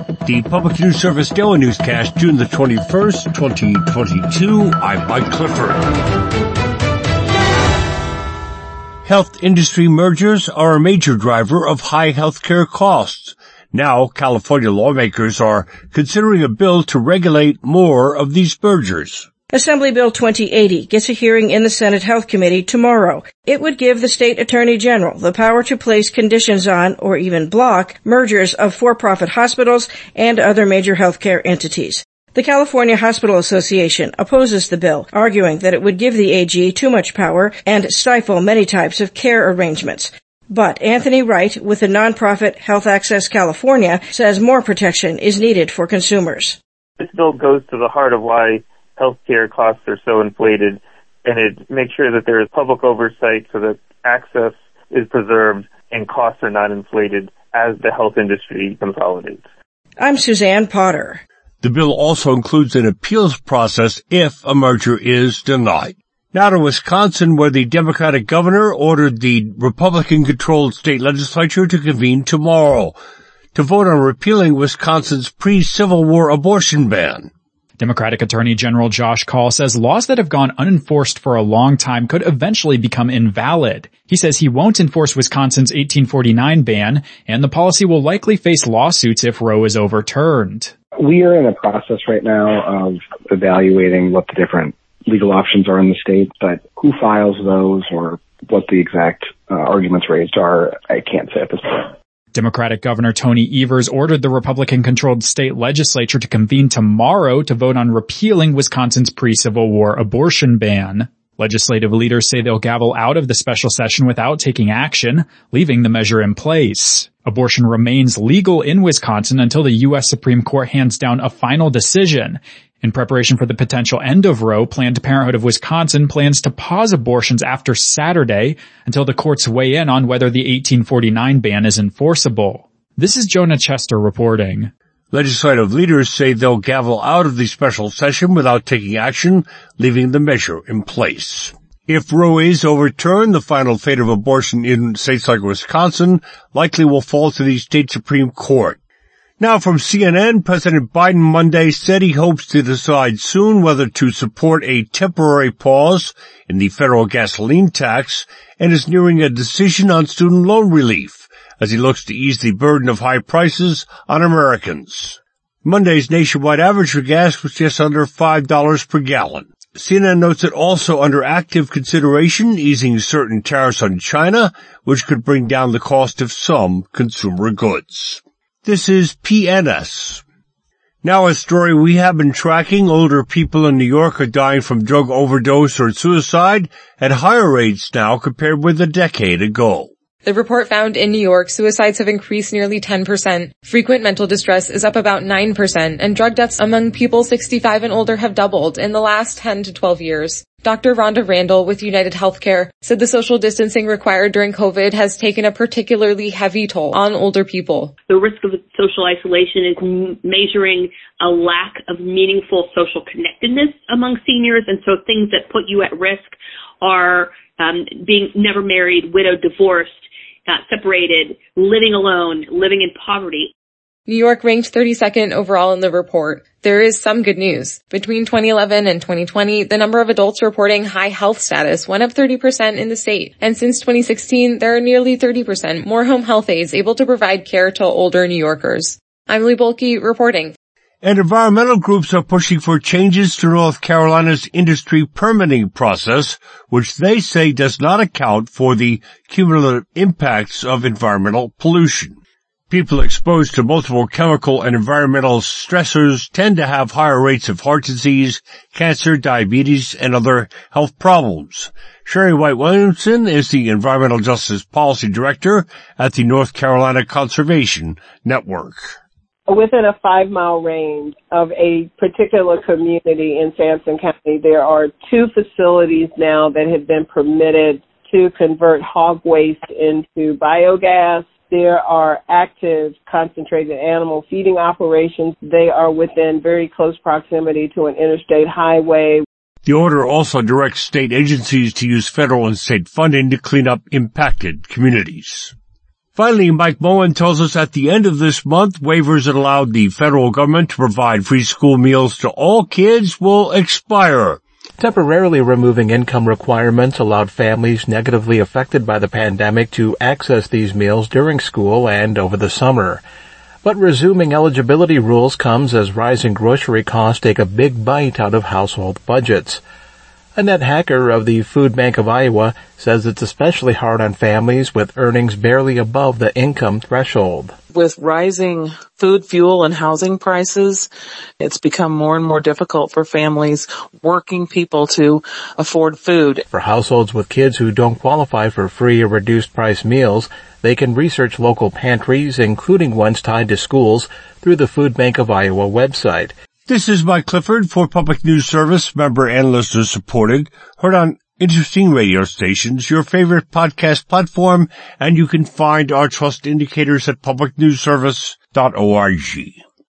The Public News Service Daily Newscast, June the 21st, 2022. I'm Mike Clifford. Health industry mergers are a major driver of high healthcare costs. Now, California lawmakers are considering a bill to regulate more of these mergers. Assembly Bill 2080 gets a hearing in the Senate Health Committee tomorrow. It would give the state attorney general the power to place conditions on or even block mergers of for-profit hospitals and other major healthcare entities. The California Hospital Association opposes the bill, arguing that it would give the AG too much power and stifle many types of care arrangements. But Anthony Wright with the nonprofit Health Access California says more protection is needed for consumers. This bill goes to the heart of why healthcare costs are so inflated, and it makes sure that there is public oversight so that access is preserved and costs are not inflated as the health industry consolidates. I'm Suzanne Potter. The bill also includes an appeals process if a merger is denied. Now to Wisconsin, where the Democratic governor ordered the Republican-controlled state legislature to convene tomorrow to vote on repealing Wisconsin's pre-Civil War abortion ban. Democratic Attorney General Josh Kaul says laws that have gone unenforced for a long time could eventually become invalid. He says he won't enforce Wisconsin's 1849 ban, and the policy will likely face lawsuits if Roe is overturned. We are in a process right now of evaluating what the different legal options are in the state, but who files those or what the exact uh, arguments raised are, I can't say at this point. Democratic Governor Tony Evers ordered the Republican-controlled state legislature to convene tomorrow to vote on repealing Wisconsin's pre-Civil War abortion ban. Legislative leaders say they'll gavel out of the special session without taking action, leaving the measure in place. Abortion remains legal in Wisconsin until the U.S. Supreme Court hands down a final decision. In preparation for the potential end of Roe, Planned Parenthood of Wisconsin plans to pause abortions after Saturday until the courts weigh in on whether the 1849 ban is enforceable. This is Jonah Chester reporting. Legislative leaders say they'll gavel out of the special session without taking action, leaving the measure in place. If Roe is overturned, the final fate of abortion in states like Wisconsin likely will fall to the state Supreme Court. Now from CNN, President Biden Monday said he hopes to decide soon whether to support a temporary pause in the federal gasoline tax and is nearing a decision on student loan relief as he looks to ease the burden of high prices on Americans. Monday's nationwide average for gas was just under $5 per gallon. CNN notes it also under active consideration easing certain tariffs on China, which could bring down the cost of some consumer goods. This is PNS. Now a story we have been tracking. Older people in New York are dying from drug overdose or suicide at higher rates now compared with a decade ago. The report found in New York, suicides have increased nearly 10%. Frequent mental distress is up about 9%, and drug deaths among people 65 and older have doubled in the last 10 to 12 years. Dr. Rhonda Randall with United Healthcare said the social distancing required during COVID has taken a particularly heavy toll on older people. The risk of social isolation is measuring a lack of meaningful social connectedness among seniors, and so things that put you at risk are um, being never married, widowed, divorced, uh, separated, living alone, living in poverty. New York ranked 32nd overall in the report. There is some good news. Between 2011 and 2020, the number of adults reporting high health status went up 30% in the state. And since 2016, there are nearly 30% more home health aides able to provide care to older New Yorkers. I'm Lee Bohlke reporting. And environmental groups are pushing for changes to North Carolina's industry permitting process, which they say does not account for the cumulative impacts of environmental pollution. People exposed to multiple chemical and environmental stressors tend to have higher rates of heart disease, cancer, diabetes, and other health problems. Sherri White Williamson is the Environmental Justice Policy Director at the North Carolina Conservation Network within a five mile range of a particular community in Sampson County, there are two facilities now that have been permitted to convert hog waste into biogas. There are active concentrated animal feeding operations. They are within very close proximity to an interstate highway. The order also directs state agencies to use federal and state funding to clean up impacted communities. Finally, Mike Moen tells us at the end of this month, waivers that allowed the federal government to provide free school meals to all kids will expire. Temporarily removing income requirements allowed families negatively affected by the pandemic to access these meals during school and over the summer. But resuming eligibility rules comes as rising grocery costs take a big bite out of household budgets. Annette Hacker of the Food Bank of Iowa says it's especially hard on families with earnings barely above the income threshold. With rising food, fuel, and housing prices, it's become more and more difficult for families, working people to afford food. For households with kids who don't qualify for free or reduced price meals, they can research local pantries, including ones tied to schools, through the Food Bank of Iowa website. This is Mike Clifford for Public News Service, member and listener supported, heard on interesting radio stations, your favorite podcast platform, and you can find our trust indicators at publicnewsservice.org.